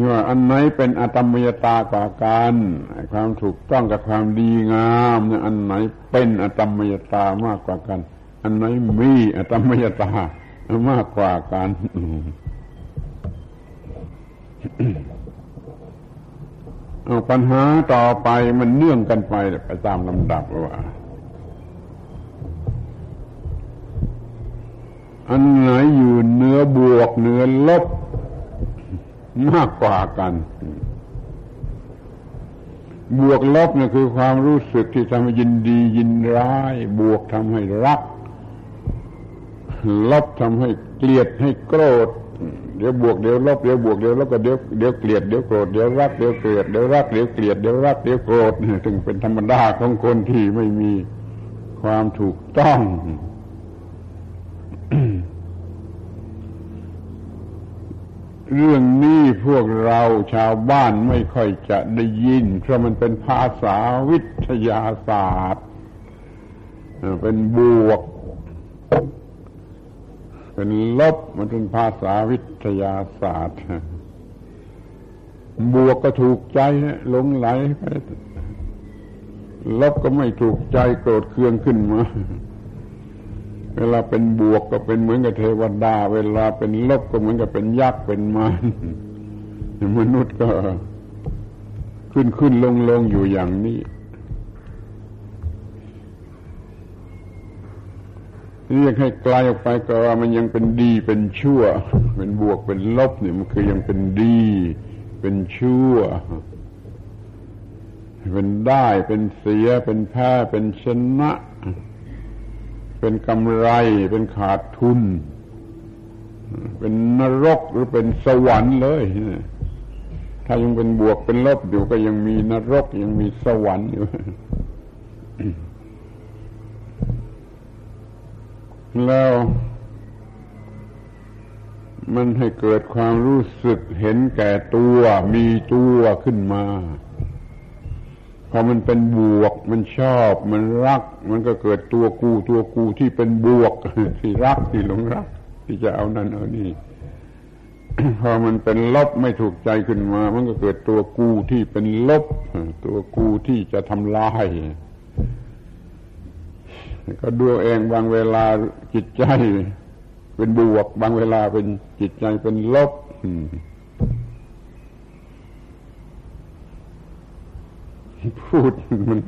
[SPEAKER 1] ว่าอันไหนเป็นอตมยตากว่ากันความถูกต้องกับความดีงามเนี่ยอันไหนเป็นอตมยตามากกว่ากัน อันไหนมีอตมยตามากกว่ากันเอาปัญหาต่อไปมันเนื่องกันไปไปตามลำดับว่า อันไหนอยู่เนื้อบวกเนื้อลบมากกว่ากัน บวกลบเนี่ยคือความรู้สึกที่ทำให้ยินดียินร้าย บวกทำให้รัก ลบทำให้เกลียดให้โกรธ เดี๋ยวบวกเดี๋ยวลบเดี๋ยวบวกเดี๋ยวลบก็เดี๋ยวเดี๋ยวเกลียดเดี๋ยวโกรธเดี๋ยวรักเดี๋ยวเกลียดเดี๋ยวรักเดี๋ยวเกลียดเดี๋ยวรักเดี๋ยวโกรธถึงเป็นธรรมดาของคนที่ไม่มีความถูกต้อง เรื่องนี้พวกเราชาวบ้านไม่ค่อยจะได้ยิน เพราะมันเป็นภาษาวิทยาศาสตร์ เป็นบวก เป็นลบมันเป็นภาษาวิทยาศาสตร์ บวกก็ถูกใจหลงไหลไปลบก็ไม่ถูกใจโกรธเคืองขึ้นมา เวลาเป็นบวกก็เป็นเหมือนกับเทวดา เวลาเป็นลบก็เหมือนกับเป็นยักษ์เป็นมารมนุษย์ก็ขึ้นขึ้นลงลงอยู่อย่างนี้เรียกให้ไกลออกไปก็ว่ามันยังเป็นดีเป็นชั่ว เป็นบวกเป็นลบเนี่ยมันคือยังเป็นดี เป็นชั่ว เป็นได้เป็นเสียเป็นแพ้เป็นชนะ เป็นกำไร เป็นขาดทุน เป็นนรกหรือเป็นสวรรค์เลย ถ้ายังเป็นบวกเป็นลบอยู่ก็ยังมีนรกยังมีสวรรค์อยู่แล้วมันให้เกิดความรู้สึกเห็นแก่ตัวมีตัวขึ้นมา พอมันเป็นบวก มันชอบ มันรัก มันก็เกิดตัวกูตัวกูที่เป็นบวกที่รักที่หลงรัก ที่จะเอานั่นเอานี่พอมันเป็นลบไม่ถูกใจขึ้นมา มันก็เกิดตัวกูที่เป็นลบ ตัวกูที่จะทำลายก็ดูเองบางเวลาจิตใจ เป็นบวก บางเวลาเป็นจิตใจเป็นลบ พูดมัน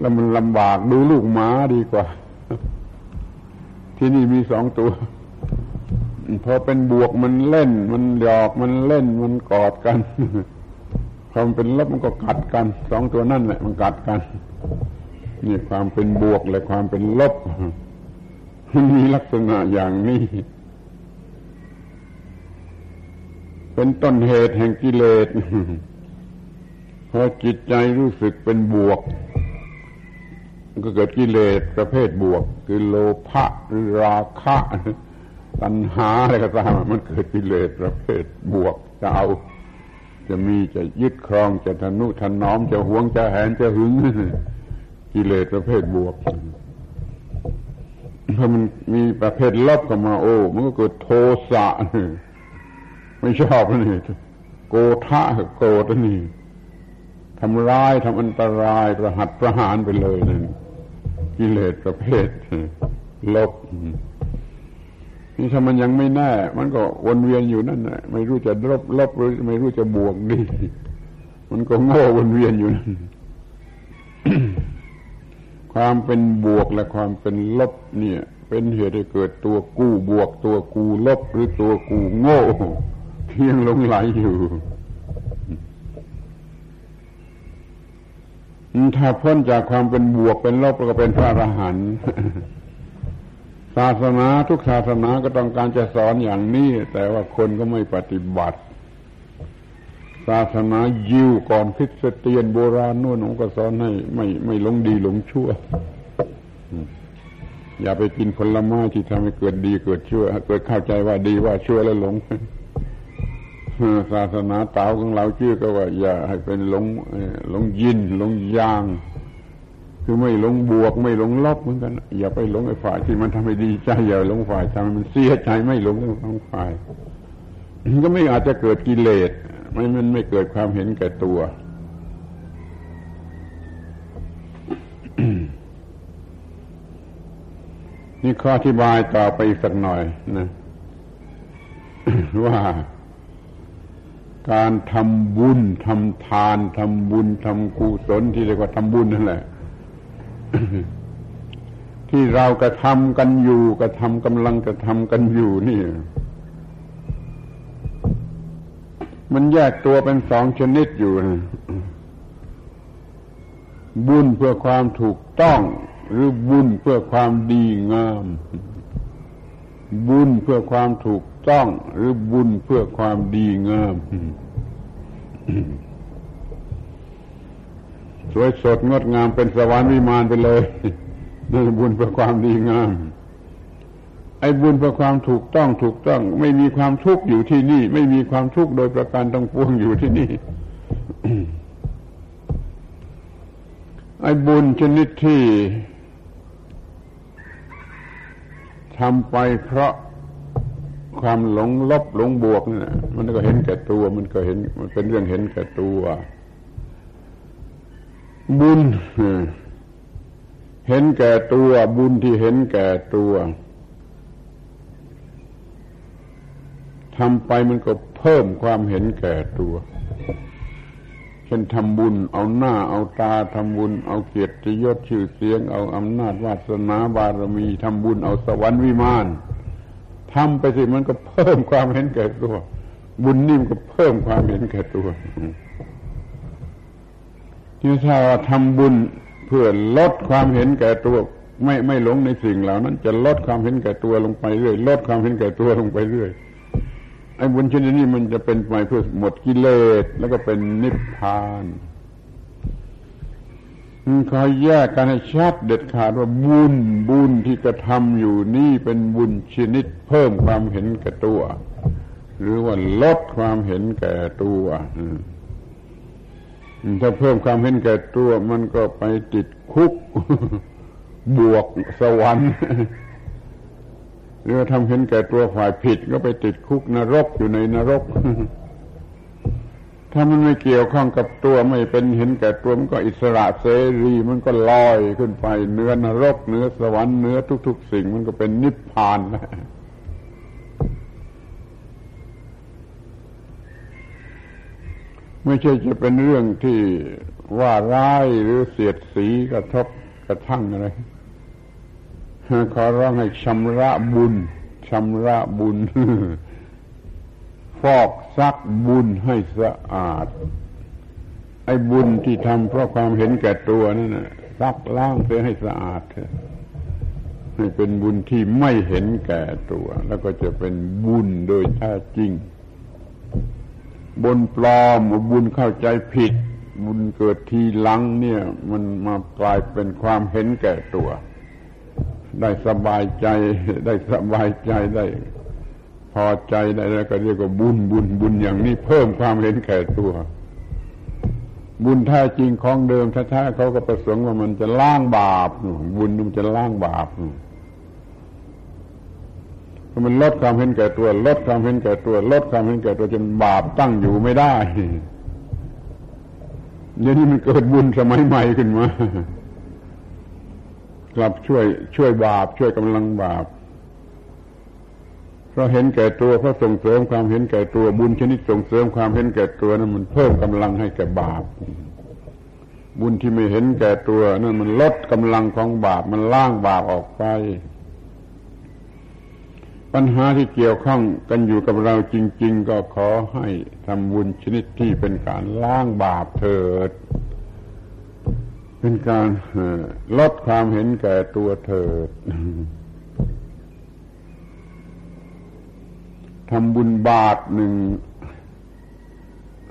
[SPEAKER 1] แล้วมันลำบากดูลูกหมาดีกว่า ที่นี่มีสองตัวพอเป็นบวกมันเล่น มันหยอกมันเล่นมันกอดกันพอมันเป็นลบมันก็กัดกันสองตัวนั่นแหละมันกัดกัน นี่ความเป็นบวกและความเป็นลบมันมีลักษณะอย่างนี้ เป็นต้นเหตุแห่งกิเลส พอจิตใจรู้สึกเป็นบวก ก็เกิดกิเลสประเภทบวก คือโลภะหรือราคะตัณหาอะไรก็ตามมันเกิดกิเลสประเภทบวกจะเอา จะมีจะยึดครองจะทนุถนอมจะหวงจะแหนจะหึงกิเลสประเภทบวกพอมันมีประเภทลบเข้ามาโอ้มันก็เกิดโทสะไม่ชอบนี่โกธะโกรธนี่ ทำร้ายทำอันตรายประหัตประหารไปเลยนั่นกิเลสประเภทลบนี่ถ้ามันยังไม่แน่ มันก็วนเวียนอยู่นั่นแหละไม่รู้จะลบลบหรือไม่รู้จะบวกดี มันก็โง่วนเวียนอยู่นั่นความเป็นบวกและความเป็นลบเนี่ย เป็นเหตุให้เกิดตัวกู้บวกตัวกูลบหรือตัวกูโง่เที่ยงลงไหลอยู่ ถ้าพ้นจากความเป็นบวกเป็นลบก็เป็นพระอรหันต์ศาสนาทุกศาสนาก็ต้องการจะสอนอย่างนี้ แต่ว่าคนก็ไม่ปฏิบัติ ศาสนายิวก่อนคริสเตียนโบราณนู่นองก็สอนให้ไม่ไม่หลงดีหลงชั่ว อย่าไปกินผลไม้ที่ทำให้เกิดดีเกิดชั่ว เกิดเข้าใจว่าดีว่าชั่วแล้วหลง ศาสนาเต๋าของเราชื่อก็ว่า อย่าให้เป็นหลงหลงยินหลงยาง คือไม่หลงบวกไม่หลงลบเหมือนกัน อย่าไปหลงไอ้ฝ่ายที่มันทำให้ดีใจอย่าหลงฝ่ายทำให้มันเสียใจไม่หลงทั้งฝ่ายก็ไม่อาจจะเกิดกิเลสไม่มันไม่เกิดความเห็นแก่ตัวนี่ข้ออธิบายต่อไปอีกสักหน่อยนะว่า การทำบุญทำทานทำบุญทำกุศลที่เรียกว่าทำบุญนั่นแหละ ที่เรากระทำกันอยู่กระทำกำลังกระทำกันอยู่นี่ มันแยกตัวเป็นสองชนิดอยู่นะบุญเพื่อความถูกต้อง หรือบุญเพื่อความดีงาม บุญเพื่อความถูก ต้องหรือบุญเพื่อความดีงาม สวยสดงดงามเป็นสวรรค์วิมานไปเลยนั่นบุญเพื่อความดีงาม ไอ้บุญเพื่อความถูกต้องถูกต้อง ไม่มีความทุกข์อยู่ที่นี่ ไม่มีความทุกข์โดยประการต้องปวงอยู่ที่นี่ไอ้บุญชนิดที่ทำไปเพราะ ความหลงลบหลงบวกนี่นะมันก็เห็นแก่ตัว มันก็เห็น มันเป็นเรื่องเห็นแก่ตัว บุญเห็นแก่ตัวบุญที่เห็นแก่ตัวทำไปมันก็เพิ่มความเห็นแก่ตัวเช่นทำบุญ เอาหน้า เอาตาทำบุญ เอาเกียรติยศชื่อเสียง เอาอำนาจวาสนาบารมีทำบุญ เอาสวรรค์วิมาน ทำไปสิมันก็เพิ่มความเห็นแก่ตัว บุญนี่มันก็เพิ่มความเห็นแก่ตัวที่ถ้าว่าทำบุญเพื่อลดความเห็นแก่ตัว ไม่ไม่หลงในสิ่งเหล่านั้น จะลดความเห็นแก่ตัวลงไปเรื่อยลดความเห็นแก่ตัวลงไปเรื่อยไอ้บุญชนิดนี้มันจะเป็นไปเพื่อหมดกิเลสแล้วก็เป็นนิพพาน ขอยแยกกันให้ชัดเด็ดขาดว่าบุญบุญที่กระทำอยู่นี่เป็นบุญชนิดเพิ่มความเห็นแก่ตัว หรือว่าลดความเห็นแก่ตัวถ้าเพิ่มความเห็นแก่ตัวมันก็ไปติดคุก บวกสวรรค์หรือทำเห็นแก่ตัวฝ่ายผิดก็ไปติดคุกนรกอยู่ในนรก ถ้ามันไม่เกี่ยวข้องกับตัวไม่เป็นเห็นแก่ตัวมันก็อิสระเสรีมันก็ลอยขึ้นไปเนื้อนรกเนื้อสวรรค์เนื้อทุก ๆ สิ่งมันก็เป็นนิพพานแล้วไม่ใช่จะเป็นเรื่องที่ว่าร้ายหรือเสียดสีกระทบกระทั่งอะไรขอร้องให้ชำระบุญชำระบุญ ฟอกซักบุญให้สะอาด ไอ้บุญที่ทำเพราะความเห็นแก่ตัวนั่นนะซักล้างเพื่อให้สะอาดเถอะให้เป็นบุญที่ไม่เห็นแก่ตัว แล้วก็จะเป็นบุญโดยแท้จริงบุญปลอมบุญเข้าใจผิด บุญเกิดทีหลังเนี่ย มันมากลายเป็นความเห็นแก่ตัว ได้สบายใจได้สบายใจได้ พอใจได้แล้วก็เรียกว่าบุญบุญบุญอย่างนี้เพิ่มความเห็นแก่ตัว บุญแท้จริงของเดิมแท้ๆเขาก็ประสงค์ว่ามันจะล้างบาปบุญมันจะล้างบาปมันลดความเห็นแก่ตัว ลดความเห็นแก่ตัว ลดความเห็นแก่ตัวจนบาปตั้งอยู่ไม่ได้เดี๋ยวนี้มันเกิดบุญสมัยใหม่ขึ้นมากลับช่วยช่วยบาป ช่วยกำลังบาป ราะเห็นแก่ตัวเพราะส่งเสริมความเห็นแก่ตัวบุญชนิดส่งเสริมความเห็นแก่ตัวนั้นมันเพิ่มกำลังให้แก่บาป บุญที่ไม่เห็นแก่ตัวนั่นมันลดกำลังของบาปมันล้างบาปออกไป ปัญหาที่เกี่ยวข้องกันอยู่กับเราจริง ๆ ก็ขอให้ทำบุญชนิดที่เป็นการล้างบาปเถิด เป็นการลดความเห็นแก่ตัวเถิด ทำบุญบาทหนึ่ง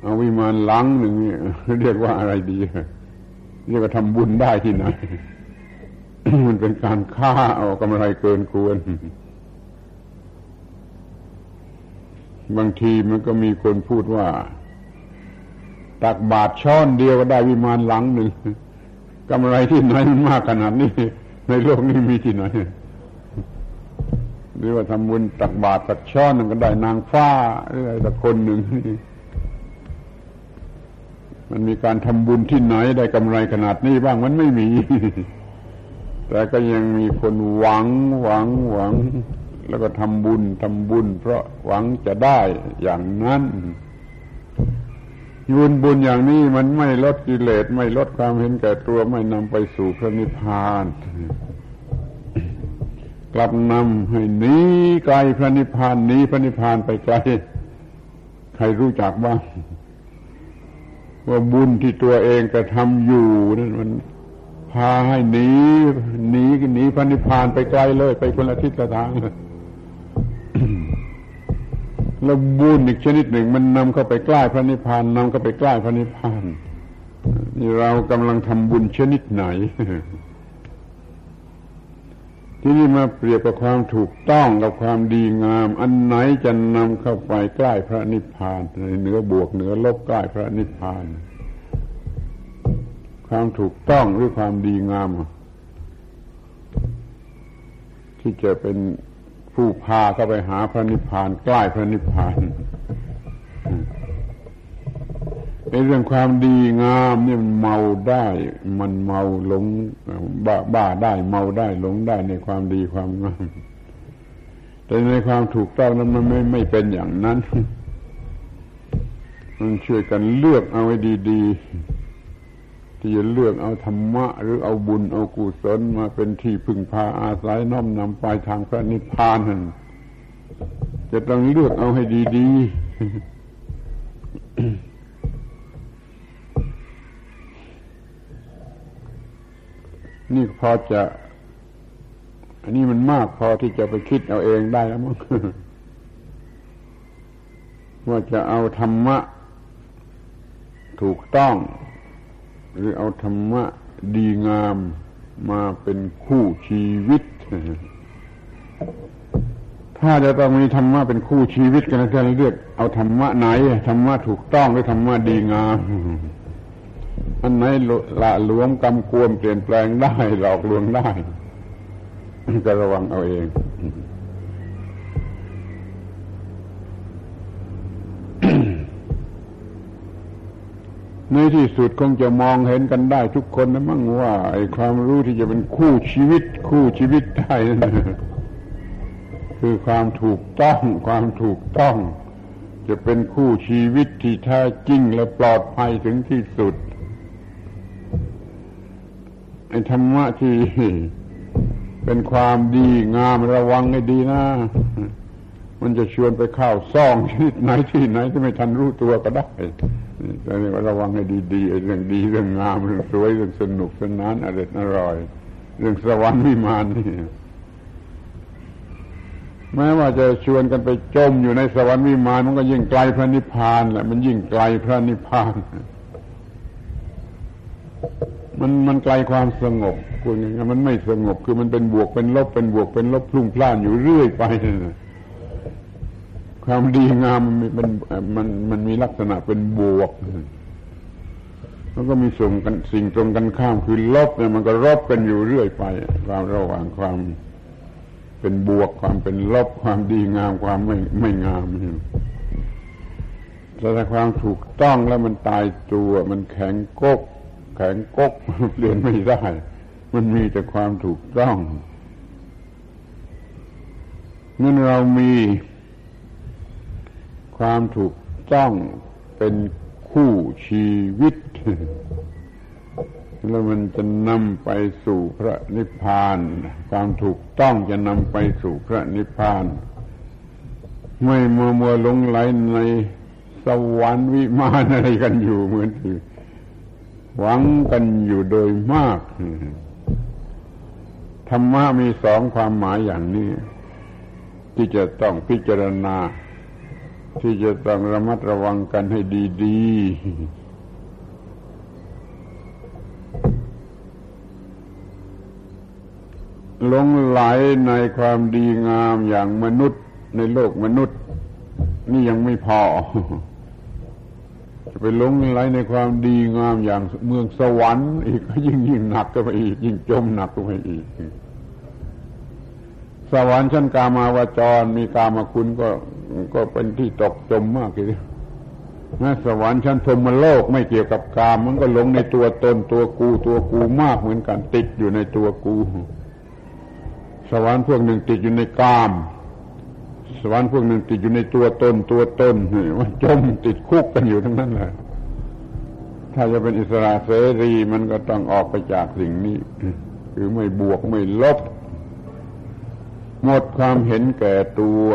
[SPEAKER 1] เอาวิมานหลังหนึ่งเรียกว่าอะไรดีเรียกว่าทำบุญได้ที่ไหนมันเป็นการฆ่าเอากำไรเกินควร บางทีมันก็มีคนพูดว่า ตักบาทช้อนเดียวก็ได้วิมานหลังหนึ่งกำไรที่ไหนมันมากขนาดนี้ ในโลกนี้มีที่ไหน หรือว่าทำบุญตักบาตรตักช้อนนึงก็ได้นางฟ้าหรืออะไรสักคนหนึ่งมันมีการทำบุญที่ไหนได้กำไรขนาดนี้บ้างมันไม่มี แต่ก็ยังมีคนหวังหวังหวัง แล้วก็ทำบุญทำบุญ เพราะหวังจะได้อย่างนั้นบุญบุญอย่างนี้มันไม่ลดกิเลสไม่ลดความเห็นแก่ตัวไม่นำไปสู่พระนิพพาน กลับนำให้หนีไกลพระนิพพานหนีพระนิพพานไปไกล ใครรู้จักบ้างว่าบุญที่ตัวเองกระทำอยู่นั่นมันพาให้หนีหนีหนีพระนิพพานไปไกลเลย ไปคนละทิศละทางเลยแล้วบุญอีกชนิดหนึ่ง มันนำเข้าไปใกล้พระนิพพานนำเข้าไปใกล้พระนิพพานนี่เรากำลังทำบุญชนิดไหน ที่นี่มาเปรียบกับความถูกต้องกับความดีงาม อันไหนจะนำเข้าไปใกล้พระนิพพานในเหนือบวกเหนือลบใกล้พระนิพพาน ความถูกต้องหรือความดีงาม ที่จะเป็นผู้พาเข้าไปหาพระนิพพาน ใกล้พระนิพพาน ในเรื่องความดีงามนี่มันเมาได้ มันเมาหลงบ้าบ้าได้เมาได้หลงได้ในความดีความงาม แต่ในความถูกต้องนั้นมันไม่ไม่เป็นอย่างนั้น มันช่วยกันเลือกเอาไว้ดีๆที่จะเลือกเอาธรรมะ หรือเอาบุญเอากุศลมาเป็นที่พึ่งพาอาศัยน้อมนำไปทางพระนิพพานจะต้องเลือกเอาให้ดีๆ นี่พอจะ อันนี้มันมากพอที่จะไปคิดเอาเองได้แล้วมั้งว่าจะเอาธรรมะ ถูกต้อง หรือเอาธรรมะดีงามมาเป็นคู่ชีวิต ถ้าจะต้องมีธรรมะเป็นคู่ชีวิตกันจะเลือกเอาธรรมะไหนธรรมะถูกต้องหรือธรรมะดีงาม อันไหนละหลวมกำกวมเปลี่ยนแปลงได้ หลอกลวงได้ ก็ระวังเอาเองในที่สุดคงจะมองเห็นกันได้ทุกคนนะมั่งว่าไอ้ความรู้ที่จะเป็นคู่ชีวิต คู่ชีวิตได้นั่นคือความถูกต้อง ความถูกต้อง จะเป็นคู่ชีวิตที่แท้จริงและปลอดภัยถึงที่สุด ธรรมะที่เป็นความดีงามระวังให้ดีนะ มันจะชวนไปเข้าซ่องชนิดไหนที่ไหนที่ไม่ทันรู้ตัวก็ได้แต่นี่ระวังให้ดีๆไอ้เรื่องดีเรื่องงามเรื่องสวยเรื่องสนุกสนานอร่อยอร่อย เรื่องสวรรค์วิมานนี่แม้ว่าจะชวนกันไปจมอยู่ในสวรรค์วิมานมันก็ยิ่งไกลพระนิพพานแหละมันยิ่งไกลพระนิพพาน มันมันไกลความสงบคุณมันไม่สงบคือมันเป็นบวกเป็นลบเป็นบวกเป็นลบพลุ่งพล่านอยู่เรื่อยไปความดีงามมันมันมันมีลักษณะเป็นบวกแล้วก็มีส่งกันสิ่งตรงกันข้ามคือลบเนี่ยมันก็รบกันอยู่เรื่อยไป ความระหว่างความเป็นบวกความเป็นลบความดีงามความไม่ไม่งามแต่ถ้าความถูกต้องแล้วมันตายตัวมันแข็งกก แข็งกกเปลี่ยนไม่ได้ มันมีแต่ความถูกต้องเมื่อเรามีความถูกต้องเป็นคู่ชีวิต แล้วมันจะนำไปสู่พระนิพพาน ความถูกต้องจะนำไปสู่พระนิพพาน ไม่มัวมัวลงไหลในสวรรค์วิมานอะไรกันอยู่เหมือนที่ หวังกันอยู่โดยมาก ธรรมะมีสองความหมายอย่างนี้ ที่จะต้องพิจารณา ที่จะต้องระมัดระวังกันให้ดีๆหลงไหลในความดีงามอย่างมนุษย์ในโลกมนุษย์ นี่ยังไม่พอ จะไปหลงไหลในความดีงามอย่างเมืองสวรรค์ อีกก็ยิ่งยิ่งหนักก็ไปอีก ยิ่งจมหนักก็ไปอีก สวรรค์ชั้นกามาวจร มีกามาคุณก็ก็เป็นที่ตกจมมากเลยแม้สวรรค์ชั้นพรมโลกไม่เกี่ยวกับกาม มันก็หลงในตัวตนตัวกูตัวกูมากเหมือนกันติดอยู่ในตัวกู สวรรค์พวกหนึ่งติดอยู่ในกาม สวรรค์พวกนึ่งติดอยู่ในตัวตนตัวตนมันจมติดคุกกันอยู่ทั้งนั้นแหละถ้าจะเป็นอิสระเสรีมันก็ต้องออกไปจากสิ่งนี้ คือไม่บวกไม่ลบ หมดความเห็นแก่ตัว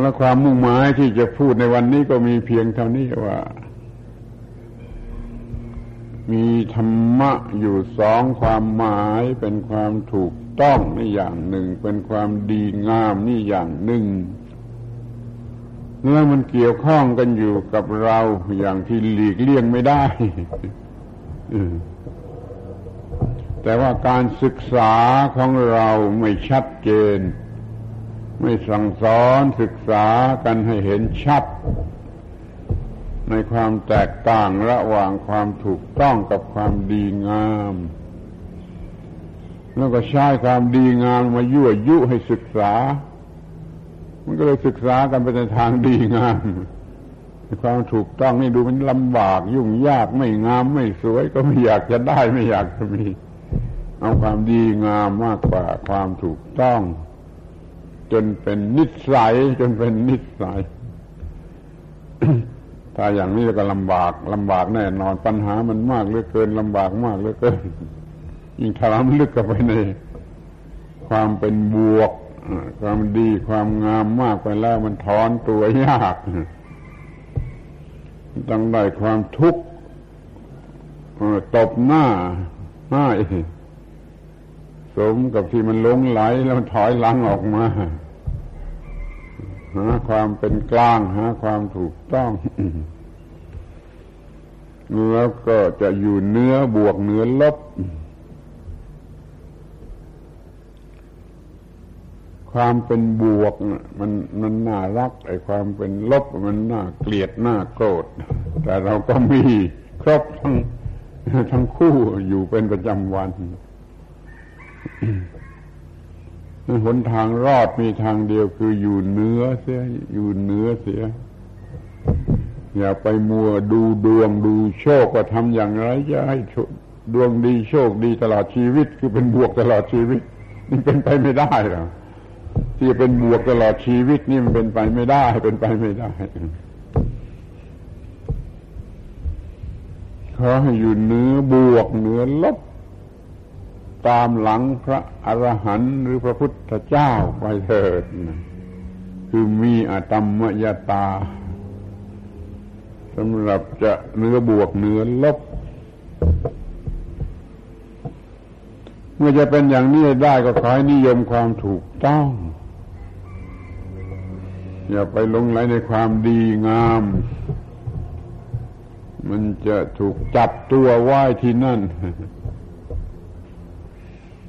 [SPEAKER 1] แล้วความมุ่งหมายที่จะพูดในวันนี้ก็มีเพียงเท่านี้ว่า มีธรรมะอยู่สองความหมายเป็นความถูกต้องนี่อย่างหนึ่ง เป็นความดีงามนี่อย่างหนึ่งแล้วมันเกี่ยวข้องกันอยู่กับเราอย่างที่หลีกเลี่ยงไม่ได้แต่ว่าการศึกษาของเราไม่ชัดเจน ไม่สั่งสอนศึกษากันให้เห็นชัด ในความแตกต่างระหว่างความถูกต้องกับความดีงาม แล้วก็ใช้ความดีงามมายั่วยุให้ศึกษา มันก็เลยศึกษากันไปในทางดีงาม ความถูกต้องนี่ดูมันลำบาก ยุ่งยากไม่งามไม่สวย ก็ไม่อยากจะได้ไม่อยากจะมี เอาความดีงามมากกว่าความถูกต้อง จนเป็นนิสัยจนเป็นนิสัย ถ้าอย่างนี้ก็ลำบากลำบากแน่นอนปัญหามันมากเหลือเกินลำบากมากเหลือเกิน ยิ่งถลำลึกเข้าไปในความเป็นบวก ความดีความงามมากไปแล้วมันถอนตัวยากต้องได้ความทุกข์ตบหน้าให้สมกับที่มันลงไหลแล้วมันถอยหลังออกมา หาความเป็นกลาง หาความถูกต้องแล้วก็จะอยู่เนื้อบวกเนื้อลบ ความเป็นบวกมันมันน่ารักไอ้ความเป็นลบมันน่าเกลียดน่าโกรธ แต่เราก็มีครบทั้งทั้งคู่อยู่เป็นประจำวัน หนทางรอดมีทางเดียวคืออยู่เนื้อเสีย อยู่เนื้อเสีย อย่าไปมัวดูดวงดูโชคว่าทำอย่างไรจะให้ดวงดีโชคดีตลอดชีวิต คือเป็นบวกตลอดชีวิต นี่เป็นไปไม่ได้หรอกที่จะเป็นบวกตลอดชีวิตนี่มันเป็นไปไม่ได้ เป็นไปไม่ได้ขอให้อยู่เนื้อบวกเนื้อลบ ตามหลังพระอรหันต์หรือพระพุทธเจ้าไปเถิด คือมีอตมมยตาสำหรับจะเนื้อบวกเนื้อลบ เมื่อจะเป็นอย่างนี้ได้ก็ขอให้นิยมความถูกต้อง อย่าไปลงไหลในความดีงาม มันจะถูกจับตัวไว้ที่นั่น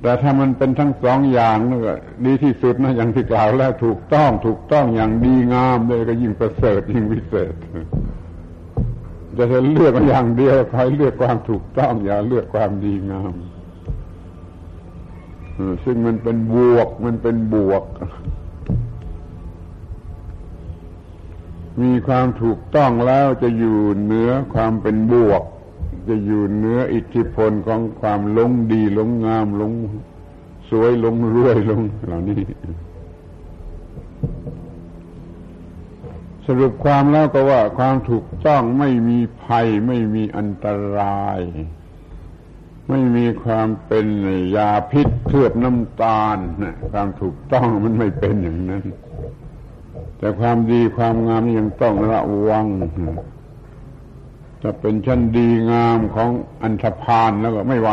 [SPEAKER 1] แต่ถ้ามันเป็นทั้งสองอย่างนั่นก็ดีที่สุดนะอย่างที่กล่าวแล้วถูกต้องถูกต้องอย่างดีงามเลยก็ยิ่งประเสริฐยิ่งวิเศษจะจะเลือกอย่างเดียวใครเลือกความถูกต้องอย่าเลือกความดีงามซึ่งมันเป็นบวกมันเป็นบวก มีความถูกต้องแล้วจะอยู่เหนือความเป็นบวก จะอยู่เนื้ออิทธิพลของความลงดีลงงามลงสวยลงรวยลงเหล่านี้ สรุปความแล้วก็ว่าความถูกต้องไม่มีภัย ไม่มีอันตราย ไม่มีความเป็นยาพิษเคลือบน้ำตาลนะความถูกต้องมันไม่เป็นอย่างนั้น แต่ความดีความงามยังต้องระวัง จะเป็นชั้นดีงามของอันธพาลแล้วก็ไม่ไหว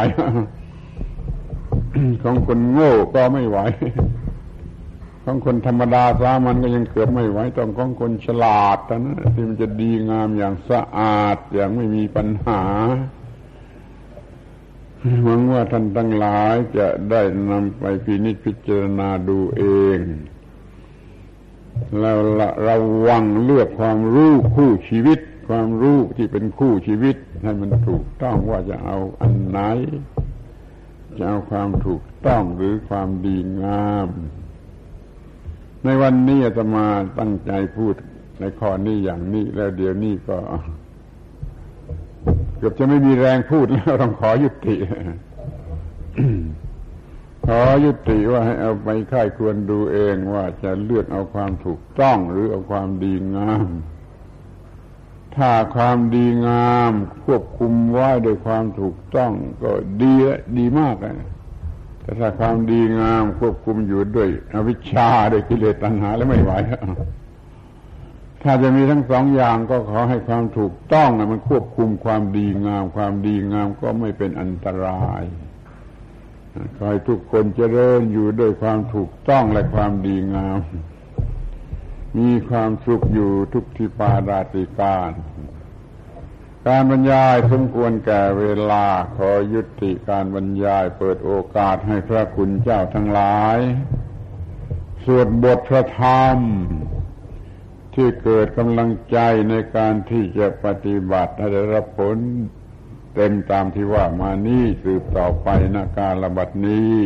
[SPEAKER 1] ของคนโง่ก็ไม่ไหว ของคนธรรมดาสามันก็ยังเกือบไม่ไหวต้องของคนฉลาดนะที่มันจะดีงามอย่างสะอาดอย่างไม่มีปัญหาหวังว่าท่านทั้งหลายจะได้นำไปพินิจพิจารณาดูเอง แล้วระวังเลือกความรู้คู่ชีวิต ความรู้ที่เป็นคู่ชีวิตให้มันถูกต้องว่าจะเอาอันไหน จะเอาความถูกต้องหรือความดีงาม ในวันนี้จะมาตั้งใจพูดในข้อนี้อย่างนี้ แล้วเดี๋ยวนี้ก็ เกือบจะไม่มีแรงพูดแล้วต้องขอยุติขอยุติว่าให้เอาไปค่ายควรดูเองว่าจะเลือกเอาความถูกต้องหรือเอาความดีงาม ถ้าความดีงามควบคุมไว้โดยความถูกต้องก็ดีดีมากเลยแต่ถ้าความดีงามควบคุมอยู่ด้วยอวิชชาด้วยกิเลสตัณหาแล้วไม่ไหวถ้าจะมีทั้งสองอย่างก็ขอให้ความถูกต้องมันควบคุมความดีงาม ความดีงามก็ไม่เป็นอันตรายขอให้ทุกคนเจริญอยู่ด้วยความถูกต้องและความดีงาม มีความสุขอยู่ทุกทิปาราติการ การบรรยายสมควรแก่เวลาขอยุติการบรรยายเปิดโอกาสให้พระคุณเจ้าทั้งหลาย สวดบทพระธรรม ที่เกิดกำลังใจในการที่จะปฏิบัติให้ได้รับผลเต็มตามที่ว่ามานี้สืบต่อไปนาการระบัดนี้